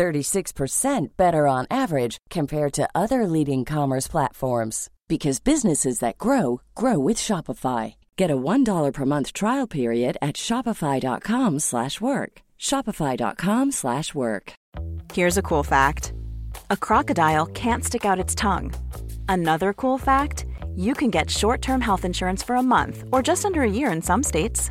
36% better on average compared to other leading commerce platforms because businesses that grow grow with Shopify. Get a $1 per month trial period at shopify.com/work. shopify.com/work. Here's a cool fact. A crocodile can't stick out its tongue. Another cool fact, you can get short-term health insurance for a month or just under a year in some states.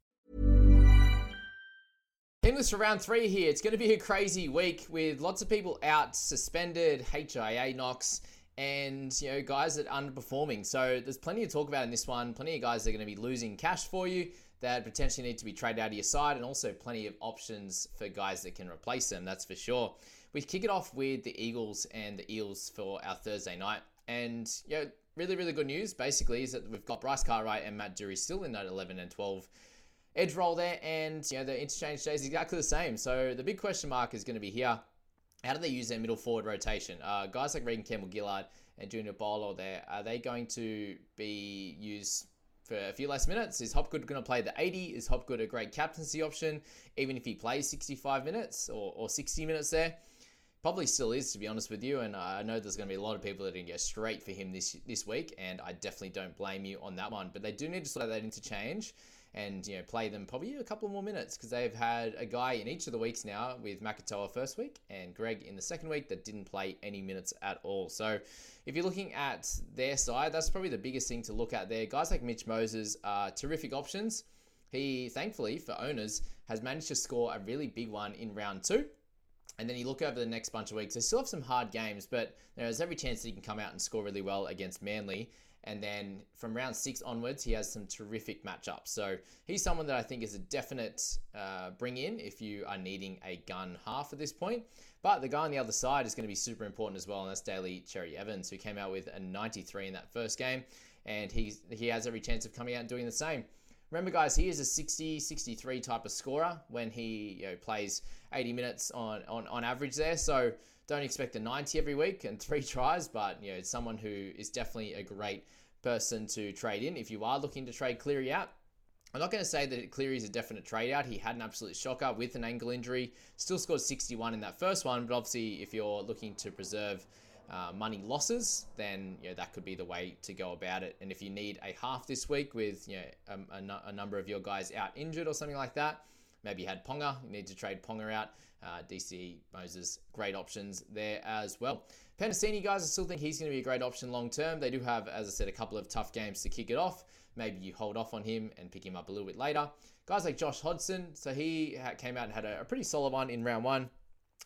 Teamless for round three here. It's going to be a crazy week with lots of people out, suspended, HIA knocks, and you know guys that are underperforming. So there's plenty to talk about in this one. Plenty of guys that are going to be losing cash for you that potentially need to be traded out of your side, and also plenty of options for guys that can replace them. That's for sure. We kick it off with the Eagles and the Eels for our Thursday night, and you know really really good news basically is that we've got Bryce Cartwright and Matt Doorey still in that 11 and 12 edge roll there, and you know the interchange stays exactly the same. So the big question mark is going to be here. How do they use their middle forward rotation? Uh, guys like Reagan Campbell Gillard and Junior Paulo there, are they going to be used for a few less minutes? Is Hopgood going to play the 80? Is Hopgood a great captaincy option, even if he plays 65 minutes or, or 60 minutes there? Probably still is, to be honest with you. And I know there's going to be a lot of people that are going to go straight for him this this week, and I definitely don't blame you on that one. But they do need to slow that interchange and you know play them probably a couple more minutes because they've had a guy in each of the weeks now with Makatoa first week and Greg in the second week that didn't play any minutes at all. So if you're looking at their side, that's probably the biggest thing to look at there. Guys like Mitch Moses are terrific options. He thankfully for owners has managed to score a really big one in round two. And then you look over the next bunch of weeks, they still have some hard games, but there's every chance that he can come out and score really well against Manly. And then from round six onwards, he has some terrific matchups. So he's someone that I think is a definite uh, bring in if you are needing a gun half at this point. But the guy on the other side is going to be super important as well, and that's Daly Cherry Evans, who came out with a 93 in that first game. And he's, he has every chance of coming out and doing the same. Remember, guys, he is a 60, 63 type of scorer when he you know, plays 80 minutes on, on, on average there. So don't expect a 90 every week and three tries, but you know, someone who is definitely a great person to trade in if you are looking to trade Cleary out. I'm not going to say that Cleary is a definite trade out. He had an absolute shocker with an ankle injury. Still scored 61 in that first one, but obviously, if you're looking to preserve uh, money losses, then you know, that could be the way to go about it. And if you need a half this week with you know, a, a number of your guys out injured or something like that, maybe you had Ponga, you need to trade Ponga out. Uh, DC Moses, great options there as well. Penisini, guys, I still think he's going to be a great option long term. They do have, as I said, a couple of tough games to kick it off. Maybe you hold off on him and pick him up a little bit later. Guys like Josh Hodgson, so he came out and had a, a pretty solid one in round one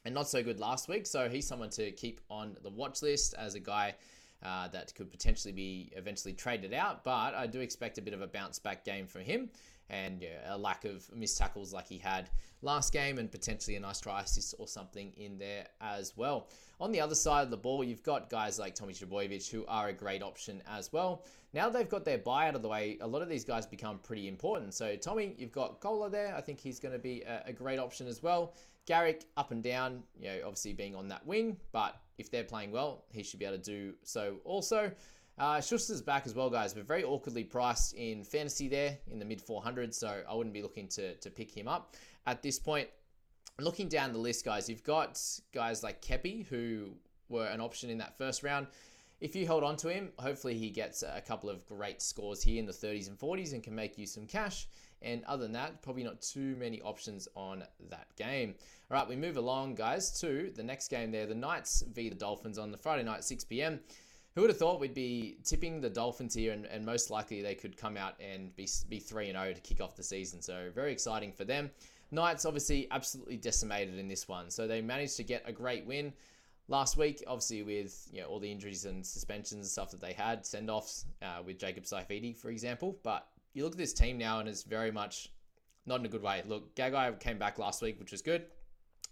and not so good last week. So he's someone to keep on the watch list as a guy uh, that could potentially be eventually traded out. But I do expect a bit of a bounce back game from him and yeah, a lack of missed tackles like he had last game, and potentially a nice try assist or something in there as well. On the other side of the ball, you've got guys like Tommy Trbojevic who are a great option as well. Now they've got their buy out of the way, a lot of these guys become pretty important. So Tommy, you've got Koula there. I think he's going to be a, a great option as well. Garrick up and down, you know, obviously being on that wing, but if they're playing well, he should be able to do so also. Uh, Schuster's back as well, guys, but very awkwardly priced in fantasy there in the mid 400s, so I wouldn't be looking to, to pick him up at this point. looking down the list, guys, you've got guys like Kepi who were an option in that first round. If you hold on to him, hopefully he gets a couple of great scores here in the 30s and 40s and can make you some cash. And other than that, probably not too many options on that game. All right, we move along, guys, to the next game there the Knights v the Dolphins on the Friday night, 6 p.m. Who would have thought we'd be tipping the Dolphins here, and, and most likely they could come out and be, be 3 0 to kick off the season. So, very exciting for them. Knights obviously absolutely decimated in this one. So, they managed to get a great win last week, obviously with you know all the injuries and suspensions and stuff that they had, send offs uh, with Jacob Saifiti, for example. But you look at this team now, and it's very much not in a good way. Look, Gagai came back last week, which was good.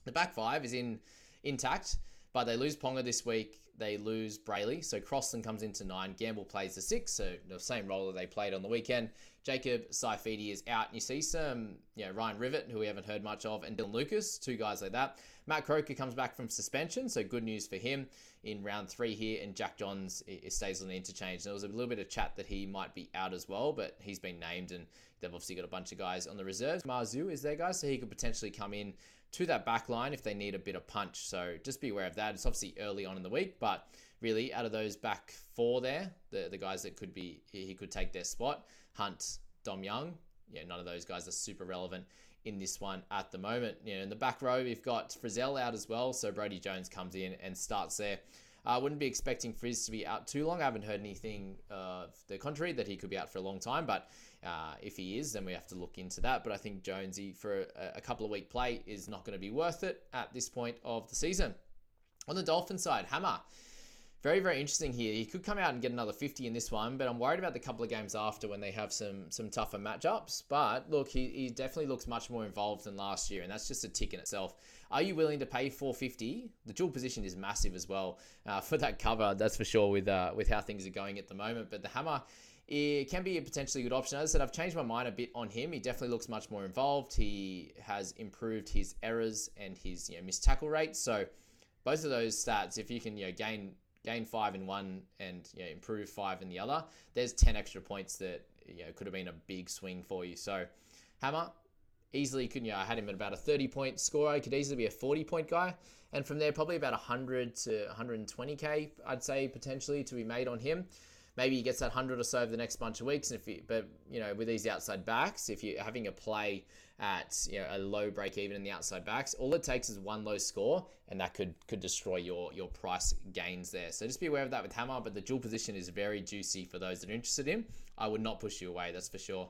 The back five is in intact, but they lose Ponga this week. They lose Brailey. so Crossland comes into nine. Gamble plays the six, so the same role that they played on the weekend. Jacob Saifiti is out, and you see some, you know, Ryan Rivett, who we haven't heard much of, and Dylan Lucas, two guys like that. Matt Croker comes back from suspension, so good news for him in round three here. And Jack Johns stays on the interchange. There was a little bit of chat that he might be out as well, but he's been named, and they've obviously got a bunch of guys on the reserves. Marzu is there, guys, so he could potentially come in to that back line if they need a bit of punch. So just be aware of that. It's obviously early on in the week, but really out of those back four there, the, the guys that could be, he could take their spot, Hunt, Dom Young, yeah, none of those guys are super relevant in this one at the moment. You know, in the back row, we've got Frizell out as well. So Brodie Jones comes in and starts there. I uh, wouldn't be expecting Frizz to be out too long. I haven't heard anything of the contrary that he could be out for a long time. But uh, if he is, then we have to look into that. But I think Jonesy for a, a couple of week play is not going to be worth it at this point of the season. On the Dolphin side, Hammer very, very interesting here. He could come out and get another 50 in this one, but I'm worried about the couple of games after when they have some some tougher matchups. But look, he, he definitely looks much more involved than last year, and that's just a tick in itself. Are you willing to pay 450? The dual position is massive as well uh, for that cover, that's for sure, with uh, with how things are going at the moment. But the hammer. It can be a potentially good option. As I said, I've changed my mind a bit on him. He definitely looks much more involved. He has improved his errors and his you know missed tackle rate. So both of those stats, if you can you know gain gain five in one and you know, improve five in the other, there's 10 extra points that you know, could have been a big swing for you. So, Hammer easily could, you know, I had him at about a 30 point scorer. He could easily be a 40 point guy. And from there, probably about 100 to 120k, I'd say potentially to be made on him maybe he gets that 100 or so over the next bunch of weeks. And if you, but you know, with these outside backs, if you're having a play at you know a low break even in the outside backs, all it takes is one low score, and that could could destroy your your price gains there. So just be aware of that with Hammer. But the dual position is very juicy for those that are interested in. I would not push you away, that's for sure.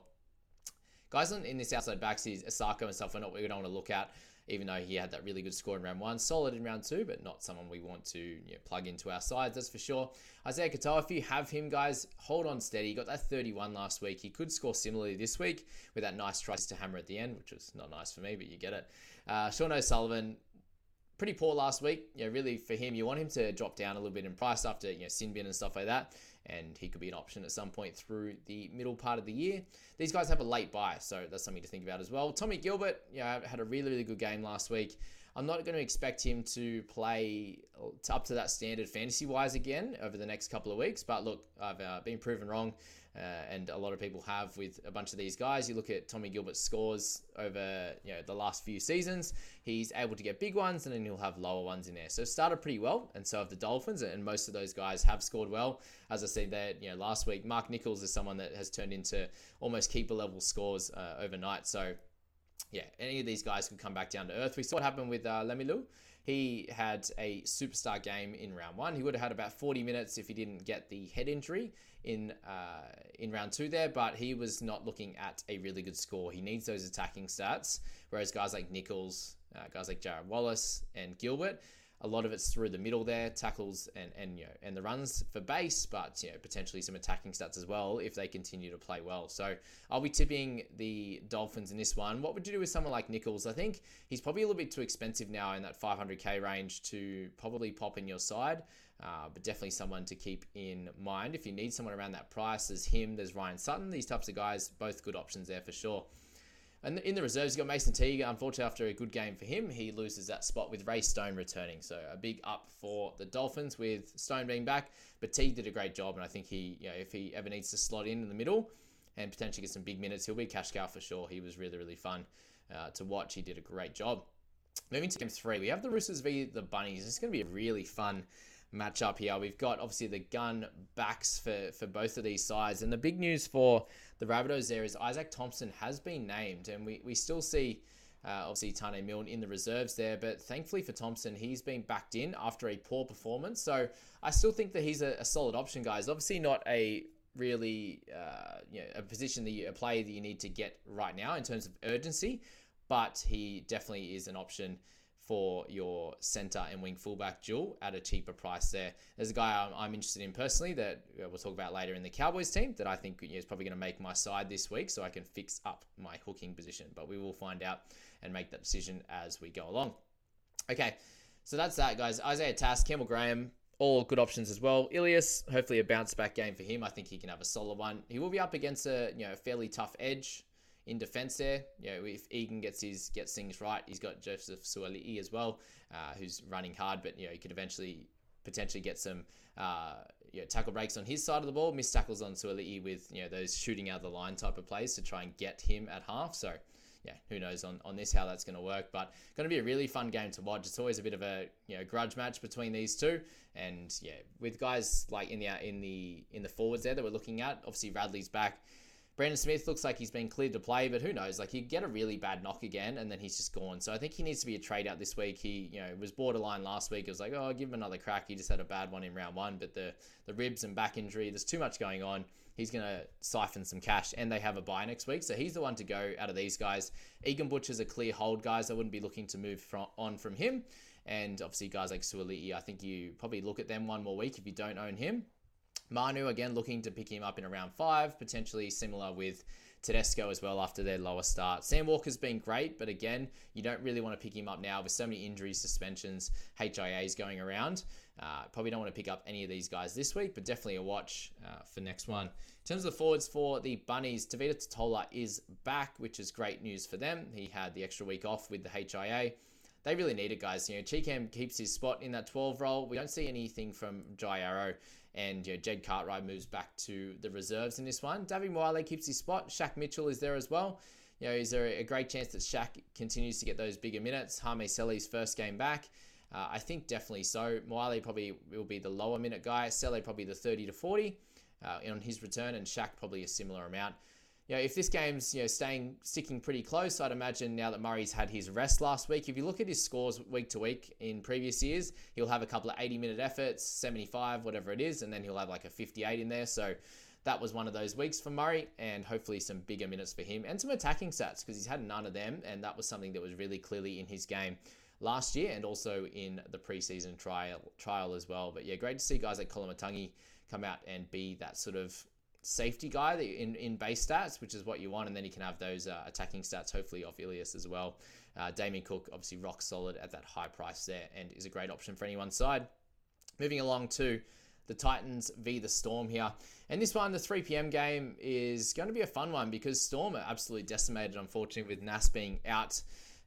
Guys in this outside backs is Isaako and stuff. We're not we don't want to look at even though he had that really good score in round one. Solid in round two, but not someone we want to you know, plug into our sides, that's for sure. Isaiah Katoa, if you have him, guys, hold on steady. He got that 31 last week. He could score similarly this week with that nice try to hammer at the end, which was not nice for me, but you get it. Uh, Sean O'Sullivan, pretty poor last week. You know, really for him, you want him to drop down a little bit in price after you know sin bin and stuff like that and he could be an option at some point through the middle part of the year. These guys have a late buy, so that's something to think about as well. Tommy Gilbert, yeah, had a really, really good game last week. I'm not going to expect him to play up to that standard fantasy wise again over the next couple of weeks. But look, I've uh, been proven wrong, uh, and a lot of people have with a bunch of these guys. You look at Tommy Gilbert's scores over you know the last few seasons. He's able to get big ones, and then he'll have lower ones in there. So started pretty well, and so have the Dolphins, and most of those guys have scored well. As I said that you know last week, Mark Nicholls is someone that has turned into almost keeper level scores uh, overnight. So yeah, any of these guys could come back down to earth. We saw what happened with uh, Lemilu. He had a superstar game in round one. He would have had about 40 minutes if he didn't get the head injury in uh, in round two there, but he was not looking at a really good score. He needs those attacking stats, whereas guys like Nicholls, uh, guys like Jarrod Wallace and Gilbert a lot of it's through the middle there, tackles and and you know and the runs for base, but you know potentially some attacking stats as well if they continue to play well. So I'll be tipping the Dolphins in this one. What would you do with someone like Nicholls? I think he's probably a little bit too expensive now in that 500k range to probably pop in your side. Uh, but definitely someone to keep in mind if you need someone around that price. There's him, there's Ryan Sutton, these types of guys, both good options there for sure. And in the reserves, you've got Mason Teague. Unfortunately, after a good game for him, he loses that spot with Ray Stone returning. So a big up for the Dolphins with Stone being back. But Teague did a great job, and I think he, you know, if he ever needs to slot in in the middle and potentially get some big minutes, he'll be cash cow for sure. He was really, really fun uh, to watch. He did a great job. moving to game three, we have the Roosters v the Bunnies. It's going to be a really fun matchup here. We've got obviously the gun backs for, for both of these sides. And the big news for the Rabbitohs there is Isaac Thompson has been named, and we, we still see. Uh, obviously, Tane Milne in the reserves there, but thankfully for Thompson, he's been backed in after a poor performance. So I still think that he's a, a solid option, guys. Obviously, not a really uh, you know, a position that you, a play that you need to get right now in terms of urgency, but he definitely is an option for your center and wing fullback duel at a cheaper price there. There's a guy I'm, I'm interested in personally that uh, we'll talk about later in the Cowboys team that I think is probably going to make my side this week so I can fix up my hooking position. But we will find out and make that decision as we go along. Okay, so that's that, guys. Isaiah Tass, Campbell Graham, all good options as well. Ilias, hopefully a bounce back game for him. I think he can have a solid one. He will be up against a you know fairly tough edge in defence there. You know, if Egan gets his gets things right, he's got Joseph Suali'i as well, uh, who's running hard, but you know he could eventually potentially get some uh, you know, tackle breaks on his side of the ball, miss tackles on Suali'i with you know those shooting out of the line type of plays to try and get him at half. So yeah, who knows on, on this how that's going to work. But going to be a really fun game to watch. It's always a bit of a you know grudge match between these two, and yeah, with guys like in the in the in the forwards there that we're looking at. Obviously, Radley's back. Brandon Smith looks like he's been cleared to play, but who knows? Like he get a really bad knock again, and then he's just gone. So I think he needs to be a trade out this week. He, you know, was borderline last week. It was like, oh, I'll give him another crack. He just had a bad one in round one, but the the ribs and back injury, there's too much going on. He's going to siphon some cash, and they have a buy next week, so he's the one to go out of these guys. Egan Butcher's a clear hold, guys. I wouldn't be looking to move from, on from him. And obviously, guys like Suali'i, I think you probably look at them one more week if you don't own him. Manu, again, looking to pick him up in around five, potentially similar with Tedesco as well after their lower start. Sam Walker's been great, but again, you don't really want to pick him up now with so many injuries, suspensions, HIAs going around. Uh, probably don't want to pick up any of these guys this week, but definitely a watch uh, for next one. In terms of the forwards for the Bunnies, Tevita Tatola is back, which is great news for them. He had the extra week off with the HIA. They really need it, guys. You know, Cheekham keeps his spot in that 12 role. We don't see anything from Jai Arrow. And Jed Cartwright moves back to the reserves in this one. Davvy Moale keeps his spot. Shaq Mitchell is there as well. You know, is there a great chance that Shaq continues to get those bigger minutes? Hame Sele's first game back. Uh, I think definitely so. Moale probably will be the lower minute guy. Sele probably the 30 to 40 uh, on his return, and Shaq probably a similar amount you know, if this game's you know staying sticking pretty close, I'd imagine now that Murray's had his rest last week, if you look at his scores week to week in previous years, he'll have a couple of 80 minute efforts, 75, whatever it is, and then he'll have like a 58 in there. So that was one of those weeks for Murray, and hopefully some bigger minutes for him and some attacking stats because he's had none of them, and that was something that was really clearly in his game last year and also in the preseason trial trial as well. But yeah, great to see guys like Koloamatangi come out and be that sort of safety guy in, in base stats, which is what you want, and then you can have those uh, attacking stats, hopefully off Ilias as well. Uh, Damien Cook, obviously rock solid at that high price there, and is a great option for anyone's side. Moving along to the Titans v the Storm here. And this one, the 3 p.m. game, is going to be a fun one because Storm are absolutely decimated, unfortunately, with Nas being out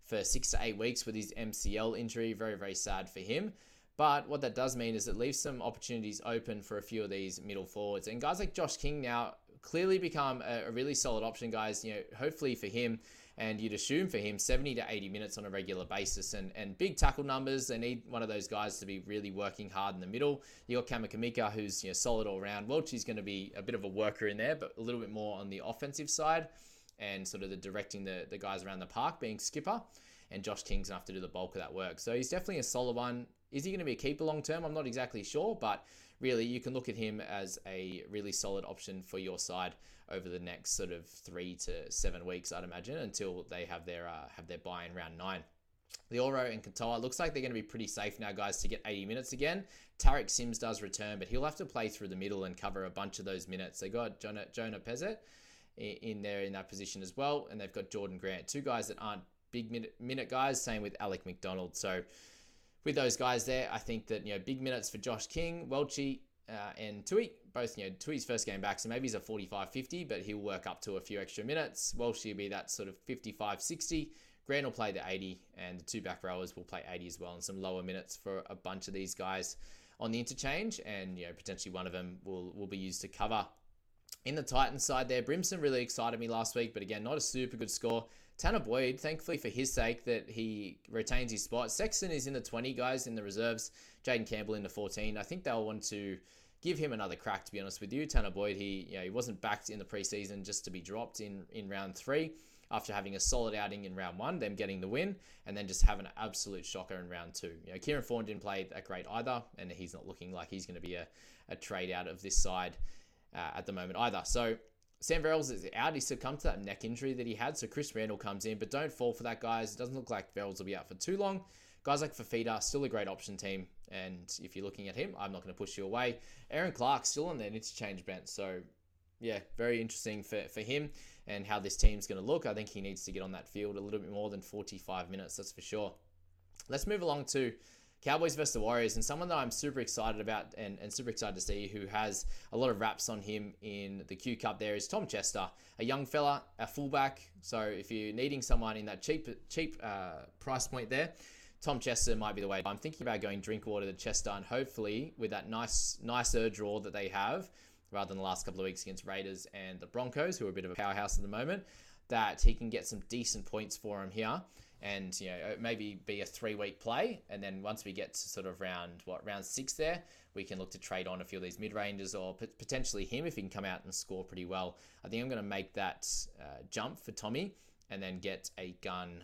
for six to eight weeks with his MCL injury. Very, very sad for him. But what that does mean is it leaves some opportunities open for a few of these middle forwards. And guys like Josh King now clearly become a, really solid option, guys. You know, hopefully for him, and you'd assume for him 70 to 80 minutes on a regular basis and, and big tackle numbers. They need one of those guys to be really working hard in the middle. You got Kamikamica, who's you know, solid all around. Welch's going to be a bit of a worker in there, but a little bit more on the offensive side and sort of the directing the, the guys around the park being skipper. And Josh King's enough to do the bulk of that work. So he's definitely a solid one. Is he going to be a keeper long term? I'm not exactly sure, but really you can look at him as a really solid option for your side over the next sort of three to seven weeks, I'd imagine, until they have their uh, have their buy in round nine. The Oro and Katoa looks like they're going to be pretty safe now, guys, to get 80 minutes again. Tariq Sims does return, but he'll have to play through the middle and cover a bunch of those minutes. They got Jonah, Jonah Pezet in there in that position as well, and they've got Jordan Grant, two guys that aren't big minute, minute guys. Same with Alec McDonald. So with those guys there, I think that you know big minutes for Josh King, Welchie, uh, and Tui. Both you know Tui's first game back, so maybe he's a 45-50, but he'll work up to a few extra minutes. Welchie will be that sort of 55-60. Grant will play the 80, and the two back rowers will play 80 as well, and some lower minutes for a bunch of these guys on the interchange, and you know potentially one of them will will be used to cover. In the Titans side there, Brimson really excited me last week, but again, not a super good score. Tanah Boyd, thankfully for his sake, that he retains his spot. Sexton is in the 20 guys in the reserves. Jaden Campbell in the 14. I think they'll want to give him another crack. To be honest with you, Tanah Boyd, he you know, he wasn't backed in the preseason just to be dropped in in round three after having a solid outing in round one, them getting the win, and then just having an absolute shocker in round two. You know, Kieran Foran didn't play that great either, and he's not looking like he's going to be a, a trade out of this side uh, at the moment either. So Sam Verrills is out. He succumbed to that neck injury that he had. So Chris Randall comes in, but don't fall for that, guys. It doesn't look like Verrills will be out for too long. Guys like Fifita, still a great option team. And if you're looking at him, I'm not going to push you away. Erin Clark still on their interchange bench. So, yeah, very interesting for, for him and how this team's going to look. I think he needs to get on that field a little bit more than 45 minutes, that's for sure. Let's move along to Cowboys versus the Warriors, and someone that I'm super excited about and, and super excited to see who has a lot of raps on him in the Q Cup there is Tom Chester, a young fella, a fullback. So if you're needing someone in that cheap cheap uh, price point there, Tom Chester might be the way. I'm thinking about going Drinkwater to Chester, and hopefully with that nice nicer draw that they have, rather than the last couple of weeks against Raiders and the Broncos, who are a bit of a powerhouse at the moment, that he can get some decent points for him here and you know maybe be a three week play and then once we get to sort of round what round six there we can look to trade on a few of these mid rangers or p- potentially him if he can come out and score pretty well. I think i'm going to make that uh, jump for tommy and then get a gun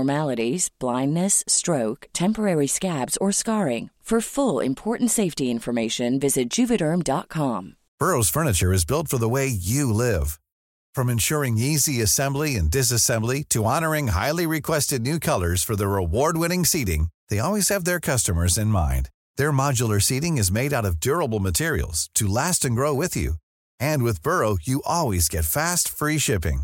blindness, stroke, temporary scabs, or scarring. For full important safety information, visit juvederm.com. Burrow's furniture is built for the way you live. From ensuring easy assembly and disassembly to honoring highly requested new colors for their award-winning seating, they always have their customers in mind. Their modular seating is made out of durable materials to last and grow with you. And with Burrow, you always get fast, free shipping.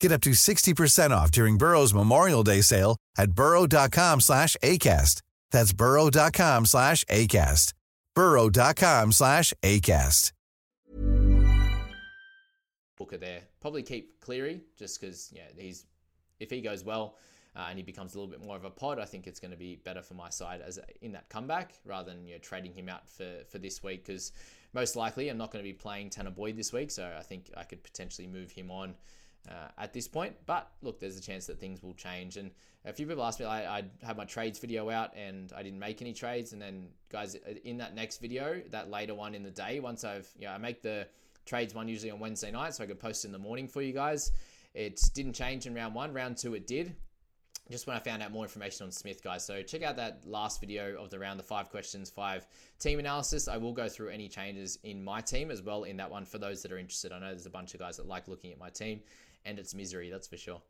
Get up to 60% off during Burrow's Memorial Day sale at burrow.com slash ACAST. That's burrow.com slash ACAST. burrow.com slash ACAST. Booker there. Probably keep Cleary just because yeah, he's if he goes well uh, and he becomes a little bit more of a pod, I think it's going to be better for my side as in that comeback rather than you know trading him out for, for this week because most likely I'm not going to be playing Tanah Boyd this week, so I think I could potentially move him on uh, at this point. But look, there's a chance that things will change. And a few people asked me, I, I had my trades video out and I didn't make any trades. And then, guys, in that next video, that later one in the day, once I've, you know, I make the trades one usually on Wednesday night, so I could post in the morning for you guys. It didn't change in round one. Round two, it did. Just when I found out more information on Smith, guys. So check out that last video of the round, the five questions, five team analysis. I will go through any changes in my team as well in that one for those that are interested. I know there's a bunch of guys that like looking at my team and its misery, that's for sure.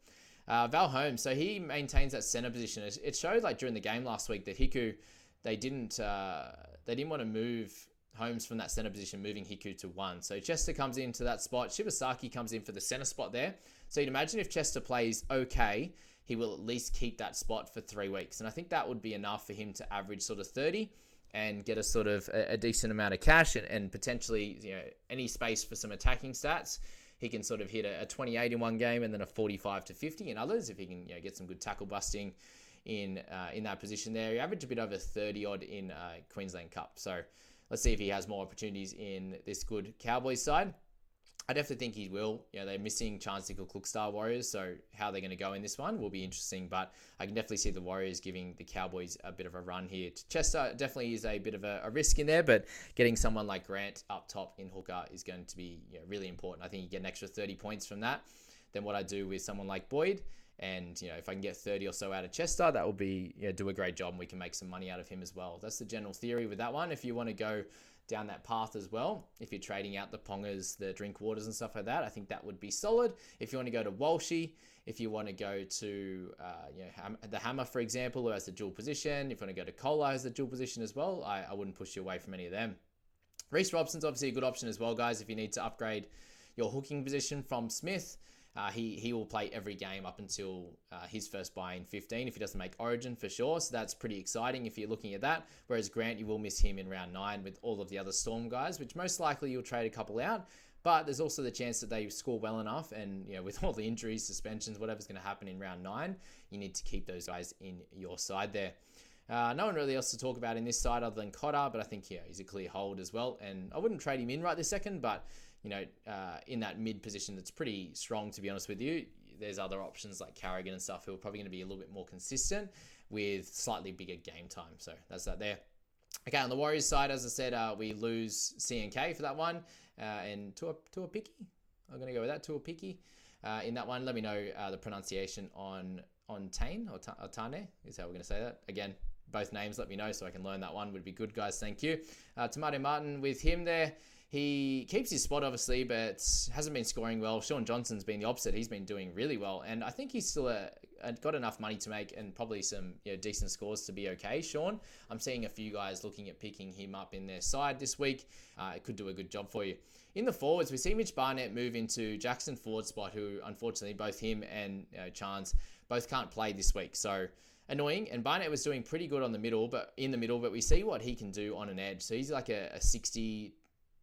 Uh, Val Holmes, so he maintains that center position. It showed like during the game last week that Hiku, they didn't uh, they didn't want to move Holmes from that center position, moving Hiku to one. So Chester comes into that spot. Shibasaki comes in for the center spot there. So you'd imagine if Chester plays okay, he will at least keep that spot for three weeks. And I think that would be enough for him to average sort of 30 and get a sort of a, a decent amount of cash and, and potentially you know any space for some attacking stats he can sort of hit a, a 28 in one game and then a 45 to 50 in others if he can you know, get some good tackle busting in uh, in that position there. He averaged a bit over 30 odd in uh, Queensland Cup. So let's see if he has more opportunities in this good Cowboys side. I definitely think he will. Know, they're missing Chance Nickel Warriors, so how they're going to go in this one will be interesting. But I can definitely see the Warriors giving the Cowboys a bit of a run here. Chester definitely is a bit of a, a risk in there, but getting someone like Grant up top in hooker is going to be you know, really important. I think you get an extra 30 points from that than what I do with someone like Boyd. And you know, if I can get 30 or so out of Chester, that will be you know, do a great job, and we can make some money out of him as well. That's the general theory with that one. If you want to go down that path as well. If you're trading out the Pongers, the drink waters and stuff like that, I think that would be solid. If you want to go to Walshy, if you want to go to uh, you know the Hammer, for example, who has the dual position, if you want to go to Kola, has the dual position as well, I, I wouldn't push you away from any of them. Reece Robson's obviously a good option as well, guys, if you need to upgrade your hooking position from Smith. Uh, he he will play every game up until uh, his first buy in 15 if he doesn't make Origin for sure. So that's pretty exciting if you're looking at that. Whereas Grant, you will miss him in round nine with all of the other Storm guys, which most likely you'll trade a couple out. But there's also the chance that they score well enough, and you know, with all the injuries, suspensions, whatever's going to happen in round nine, you need to keep those guys in your side there. Uh, no one really else to talk about in this side other than Cotter, but I think yeah, he's a clear hold as well. And I wouldn't trade him in right this second, but you know, uh, in that mid position that's pretty strong, to be honest with you. There's other options like Carrigan and stuff who are probably going to be a little bit more consistent with slightly bigger game time. So that's that there. Okay, on the Warriors side, as I said, uh, we lose CNK for that one, uh, and to a to a picky. I'm going to go with that to a picky. Uh, in that one, let me know uh, the pronunciation on on Tane or, or Tane is how we're going to say that. Again, both names, let me know so I can learn that one. Would be good, guys. Thank you. Uh, Te Maire Martin with him there. He keeps his spot, obviously, but hasn't been scoring well. Shaun Johnson's been the opposite. He's been doing really well, and I think he's still a, a, got enough money to make and probably some you know, decent scores to be okay. Sean, I'm seeing a few guys looking at picking him up in their side this week. Uh, it could do a good job for you. In the forwards, we see Mitch Barnett move into Jackson Ford spot, who unfortunately both him and you know, Chance both can't play this week. So annoying. And Barnett was doing pretty good on the middle, but in the middle, but we see what he can do on an edge. So he's like a, a 60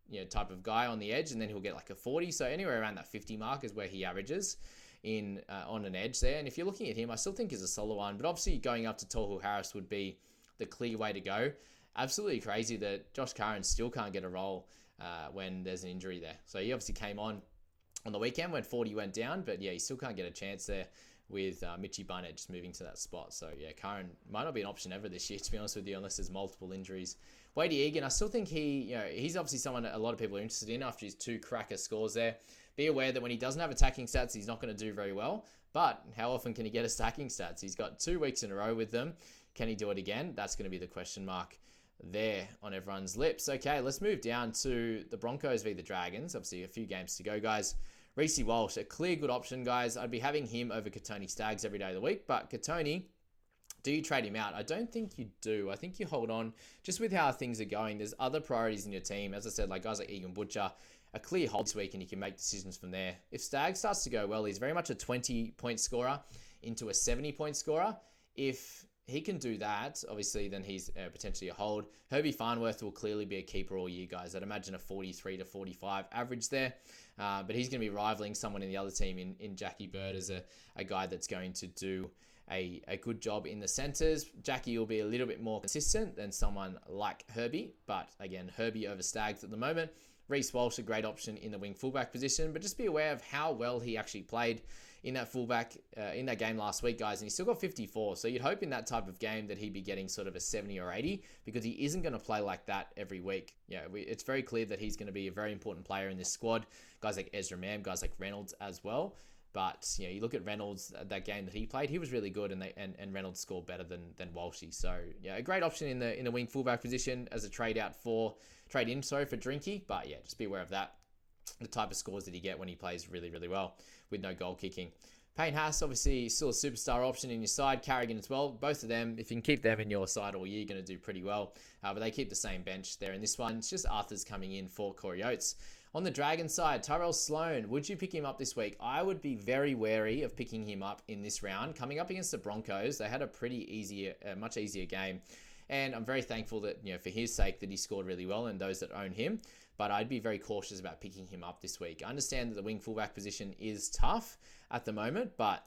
you know type of guy on the edge, and then he'll get like a 40. So anywhere around that 50 mark is where he averages in uh, on an edge there. And if you're looking at him, I still think he's a solo one, but obviously going up to Tohu Harris would be the clear way to go. Absolutely crazy that Josh Curran still can't get a role uh, when there's an injury there. So he obviously came on on the weekend when 40 went down, but yeah, he still can't get a chance there with uh, Mitchy Barnett just moving to that spot. So yeah, Curran might not be an option ever this year, to be honest with you, unless there's multiple injuries Wayde Egan, I still think he, you know, he's obviously someone a lot of people are interested in after his two cracker scores there. Be aware that when he doesn't have attacking stats, he's not going to do very well. But how often can he get attacking stats? He's got two weeks in a row with them. Can he do it again? That's going to be the question mark there on everyone's lips. Okay, let's move down to the Broncos v the Dragons. Obviously, a few games to go, guys. Reece Walsh, a clear good option, guys. I'd be having him over Kotoni Staggs every day of the week, but Kotoni, do you trade him out? I don't think you do. I think you hold on just with how things are going. There's other priorities in your team. As I said, like guys like Egan Butcher, a clear hold this week and you can make decisions from there. If Stag starts to go well, he's very much a 20 point scorer into a 70 point scorer. If he can do that, obviously, then he's uh, potentially a hold. Herbie Farnworth will clearly be a keeper all year, guys. I'd imagine a 43 to 45 average there. Uh, but he's going to be rivaling someone in the other team in, in Jackie Bird as a, a guy that's going to do a, a good job in the centres. Jackie will be a little bit more consistent than someone like Herbie, but again, Herbie over Staggs at the moment. Reece Walsh, a great option in the wing fullback position, but just be aware of how well he actually played in that fullback uh, in that game last week, guys. And he still got 54, so you'd hope in that type of game that he'd be getting sort of a 70 or 80 because he isn't going to play like that every week. Yeah, we, it's very clear that he's going to be a very important player in this squad. Guys like Ezra Mam, guys like Reynolds as well. But you know, you look at Reynolds that game that he played, he was really good, and they and, and Reynolds scored better than than Walshy. So yeah, a great option in the in the wing fullback position as a trade out for trade in, sorry for Drinky. But yeah, just be aware of that. The type of scores that he get when he plays really really well with no goal kicking. Payne Haas, obviously, still a superstar option in your side. Carrigan as well. Both of them, if you can keep them in your side all year, you're going to do pretty well. Uh, but they keep the same bench there in this one. It's just Arthur's coming in for Corey Oates. On the Dragon side, Tyrell Sloan, would you pick him up this week? I would be very wary of picking him up in this round. Coming up against the Broncos, they had a pretty easier, uh, much easier game. And I'm very thankful that, you know, for his sake, that he scored really well and those that own him. But I'd be very cautious about picking him up this week. I understand that the wing fullback position is tough at the moment, but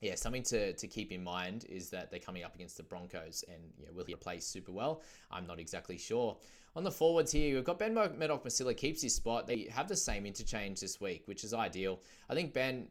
yeah, something to, to keep in mind is that they're coming up against the Broncos, and yeah, will he play super well? I'm not exactly sure. On the forwards here, we've got Ben Murdoch Masila keeps his spot. They have the same interchange this week, which is ideal. I think Ben,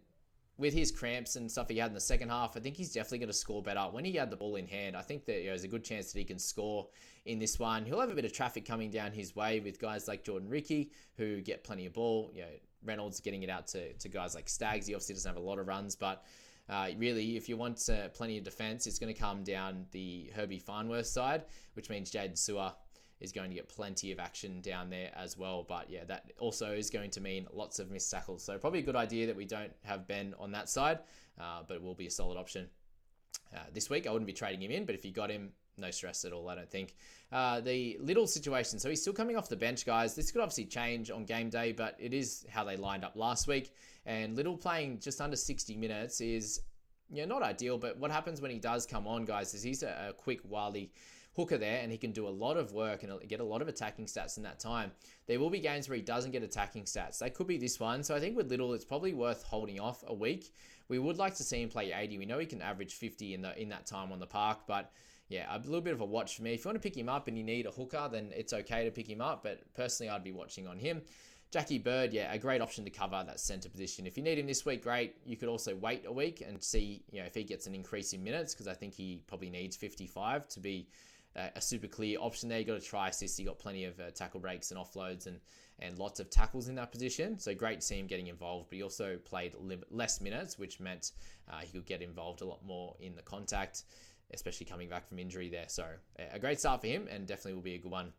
with his cramps and stuff he had in the second half, I think he's definitely going to score better. When he had the ball in hand, I think that you know, there's a good chance that he can score in this one. He'll have a bit of traffic coming down his way with guys like Jordan Riki, who get plenty of ball. You know, Reynolds getting it out to, to guys like Staggs. He obviously doesn't have a lot of runs, but uh, really, if you want uh, plenty of defense, it's going to come down the Herbie Farnworth side, which means Jaydn Su'A is going to get plenty of action down there as well. But yeah, that also is going to mean lots of missed tackles. So probably a good idea that we don't have Ben on that side, uh, but it will be a solid option. Uh, this week, I wouldn't be trading him in, but if you got him, no stress at all, I don't think. Uh, the little situation, so he's still coming off the bench, guys. This could obviously change on game day, but it is how they lined up last week. And Liddle playing just under 60 minutes is, you know, not ideal, but what happens when he does come on, guys, is he's a, a quick, wily hooker there and he can do a lot of work and get a lot of attacking stats in that time. There will be games where he doesn't get attacking stats. That could be this one. So I think with Liddle, it's probably worth holding off a week. We would like to see him play 80. We know he can average 50 in the in that time on the park, but yeah, a little bit of a watch for me. If you want to pick him up and you need a hooker, then it's okay to pick him up. But personally, I'd be watching on him. Jackie Bird, yeah, a great option to cover that centre position. If you need him this week, great. You could also wait a week and see, you know, if he gets an increase in minutes because I think he probably needs 55 to be a super clear option there. You got to try assist. You got plenty of uh, tackle breaks and offloads and and lots of tackles in that position. So great to see him getting involved. But he also played less minutes, which meant uh, he could get involved a lot more in the contact especially coming back from injury there. So a great start for him and definitely will be a good one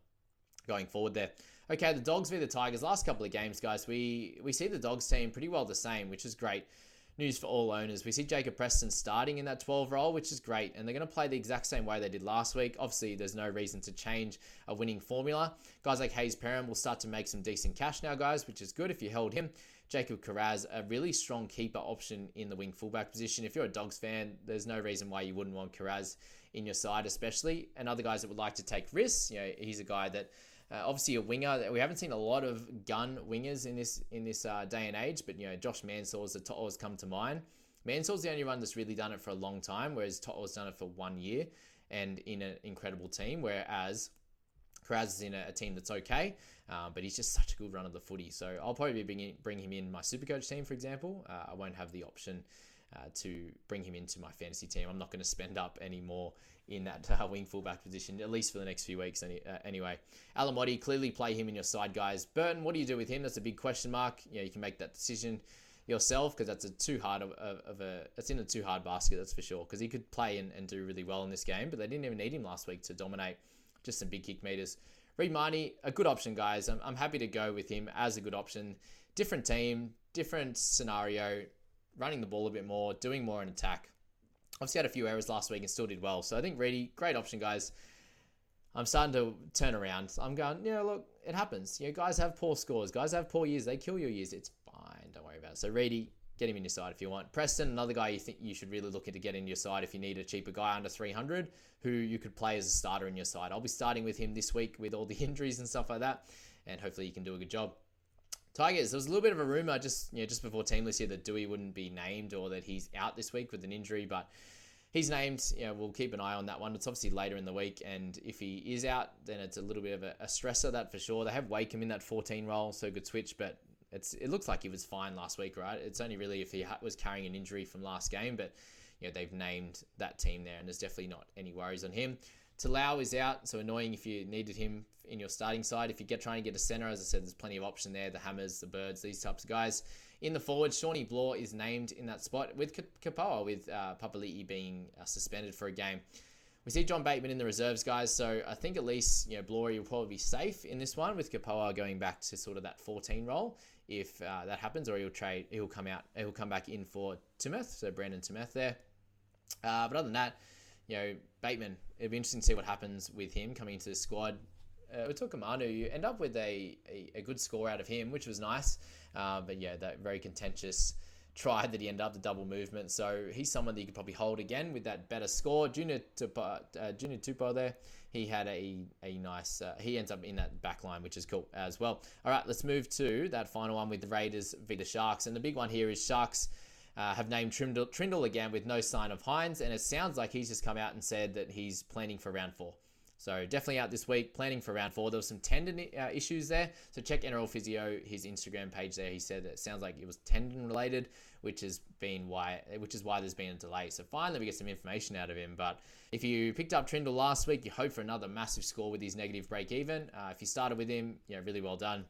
going forward there. Okay, the Dogs v the Tigers. Last couple of games, guys, we we see the Dogs team pretty well the same, which is great news for all owners. We see Jacob Preston starting in that 12 role, which is great, and they're going to play the exact same way they did last week. Obviously, there's no reason to change a winning formula. Guys like Hayze Perham will start to make some decent cash now, guys, which is good if you held him. Jacob Kiraz, a really strong keeper option in the wing fullback position. If you're a Dogs fan, there's no reason why you wouldn't want Kiraz in your side, especially. And other guys that would like to take risks, you know, he's a guy that uh, obviously a winger. We haven't seen a lot of gun wingers in this in this uh, day and age, but you know, Josh Mansell's the always come to mind. Mansell's the only one that's really done it for a long time, whereas To'o's done it for one year and in an incredible team. Whereas Kiraz is in a, a team that's okay, uh, but he's just such a good run of the footy. So I'll probably be bringing bring him in my super coach team, for example. Uh, I won't have the option uh, to bring him into my fantasy team. I'm not going to spend up any more in that uh, wing fullback position, at least for the next few weeks. Any, uh, anyway, Alamoti, clearly play him in your side, guys. Burton, what do you do with him? That's a big question mark. Yeah, you can make that decision yourself because that's a too hard of, of, a it's in a too hard basket that's for sure because he could play and, and do really well in this game but they didn't even need him last week to dominate just some big kick meters Reed Mahoney, a good option, guys. I'm, I'm happy to go with him as a good option. Different team, different scenario, running the ball a bit more, doing more in attack. Obviously had a few errors last week and still did well. So I think Reedy, great option, guys. I'm starting to turn around. I'm going, yeah, look, it happens. You know, guys have poor scores. Guys have poor years. They kill your years. It's fine. Don't worry about it. So Reedy, get him in your side if you want. Preston, another guy you think you should really look into get in your side if you need a cheaper guy under 300 who you could play as a starter in your side. I'll be starting with him this week with all the injuries and stuff like that, and hopefully you can do a good job. Tigers, there was a little bit of a rumor just you know just before team list here that Dewey wouldn't be named or that he's out this week with an injury, but he's named. You know, we'll keep an eye on that one. It's obviously later in the week, and if he is out, then it's a little bit of a, a stressor, that for sure. They have Wakeham in that 14 role, so good switch, but it's it looks like he was fine last week, right? It's only really if he ha- was carrying an injury from last game, but you know, they've named that team there, and there's definitely not any worries on him. Talau is out, so annoying if you needed him in your starting side. If you get trying to get a center, as I said, there's plenty of option there. The Hammers, the Birds, these types of guys. In the forward, Shawn Blore is named in that spot with Kapoa, with uh, Papali'i being uh, suspended for a game. We see John Bateman in the reserves, guys. So I think at least you know Blory will probably be safe in this one with Kapoa going back to sort of that 14 role if uh, that happens, or he'll trade. He'll come out. He'll come back in for Timeth. So Brandon Timeth there. Uh, but other than that, you know, Bateman, it'd be interesting to see what happens with him coming into the squad. Uh, we took Manu, you end up with a, a, a, good score out of him, which was nice. Uh, but yeah, that very contentious try that he ended up the double movement. So he's someone that you could probably hold again with that better score. Junior Tupou, uh, Junior Tupou there, he had a, a nice, uh, he ends up in that back line, which is cool as well. All right, let's move to that final one with the Raiders v the Sharks. And the big one here is Sharks uh, have named Trindall, Trindall again with no sign of Hynes, and it sounds like he's just come out and said that he's planning for round four. So definitely out this week, planning for round four. There was some tendon uh, issues there, so check NRL Physio his Instagram page there. He said that it sounds like it was tendon related, which has been why, which is why there's been a delay. So finally we get some information out of him. But if you picked up Trindall last week, you hope for another massive score with his negative break even. Uh, if you started with him, know, really well done.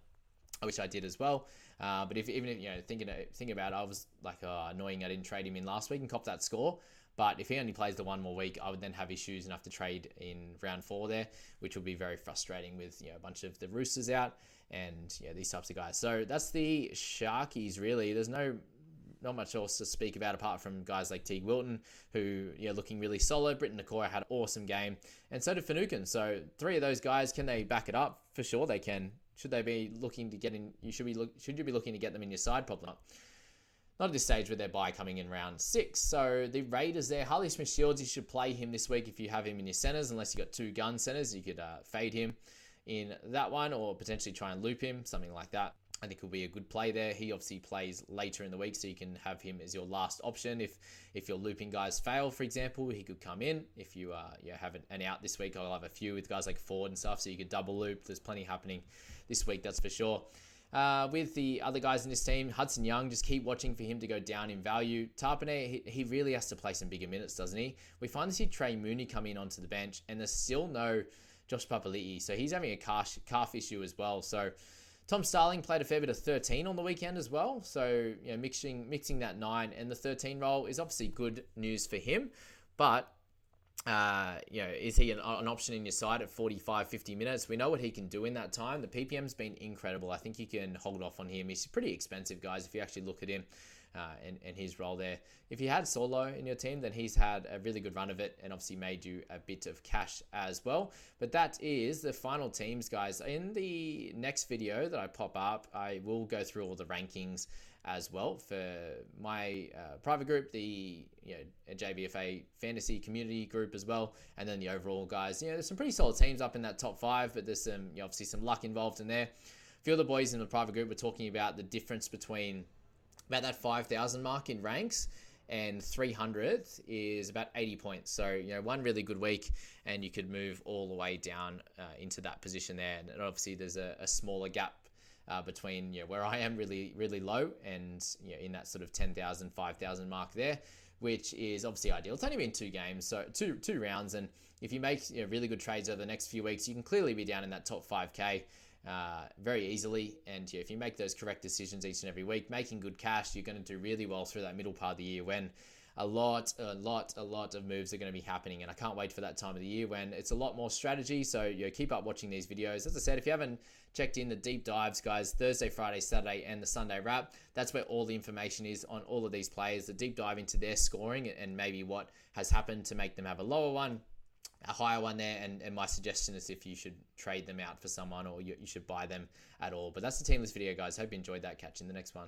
I wish I did as well. Uh, but if even if you know thinking thinking about, it, I was like oh, annoying I didn't trade him in last week and cop that score. But if he only plays the one more week, I would then have issues enough to trade in round four there, which would be very frustrating with you know a bunch of the Roosters out and you know, these types of guys. So that's the Sharkies really. There's no not much else to speak about apart from guys like Teig Wilton, who you know looking really solid. Briton Nikora had an awesome game, and so did Finucane. So three of those guys, can they back it up? For sure they can. Should they be looking to get in? You should be look, should you be looking to get them in your side? Probably not. Not at this stage with their buy coming in round six. So the Raiders there, Harley Smith Shields, you should play him this week if you have him in your centers, unless you got two gun centers, you could uh, fade him in that one or potentially try and loop him, something like that. I think will be a good play there. He obviously plays later in the week, so you can have him as your last option. If if your looping guys fail, for example, he could come in. If you uh you have an out this week, I'll have a few with guys like Ford and stuff, so you could double loop. There's plenty happening this week, that's for sure. Uh, with the other guys in this team, Hudson Young, just keep watching for him to go down in value. Tapine, he, he really has to play some bigger minutes, doesn't he? We finally see Trey Mooney coming onto the bench, and there's still no Josh Papali'i, so he's having a calf, calf issue as well. So Tom Starling played a fair bit of 13 on the weekend as well. So you know, mixing mixing that nine and the 13 role is obviously good news for him, but uh, you know, is he an, an, option in your side at 45, 50 minutes? We know what he can do in that time. The PPM's been incredible. I think you can hold off on him. He's pretty expensive, guys, if you actually look at him uh, and, and his role there. If you had Solo in your team, then he's had a really good run of it and obviously made you a bit of cash as well. But that is the final teams, guys. In the next video that I pop up, I will go through all the rankings as well for my uh, private group, the you know JBFA fantasy community group as well, and then the overall guys. You know, there's some pretty solid teams up in that top five, but there's some you know, obviously some luck involved in there. A few of the boys in the private group were talking about the difference between about that 5,000 mark in ranks and 300 is about 80 points. So, you know, one really good week and you could move all the way down uh, into that position there. And obviously, there's a, a smaller gap uh, between you know, where I am really, really low and you know, in that sort of 10,000, 5,000 mark there, which is obviously ideal. It's only been two games, so two, two rounds. And if you make you know, really good trades over the next few weeks, you can clearly be down in that top 5K uh, very easily. And yeah, if you make those correct decisions each and every week, making good cash, you're going to do really well through that middle part of the year when a lot, a lot, a lot of moves are going to be happening. And I can't wait for that time of the year when it's a lot more strategy. So you keep up watching these videos. As I said, if you haven't checked in the deep dives, guys, Thursday, Friday, Saturday, and the Sunday wrap, that's where all the information is on all of these players. The deep dive into their scoring and maybe what has happened to make them have a lower one, a higher one there. And, and my suggestion is if you should trade them out for someone or you, you should buy them at all. But that's the teamless video, guys. Hope you enjoyed that. Catch you in the next one.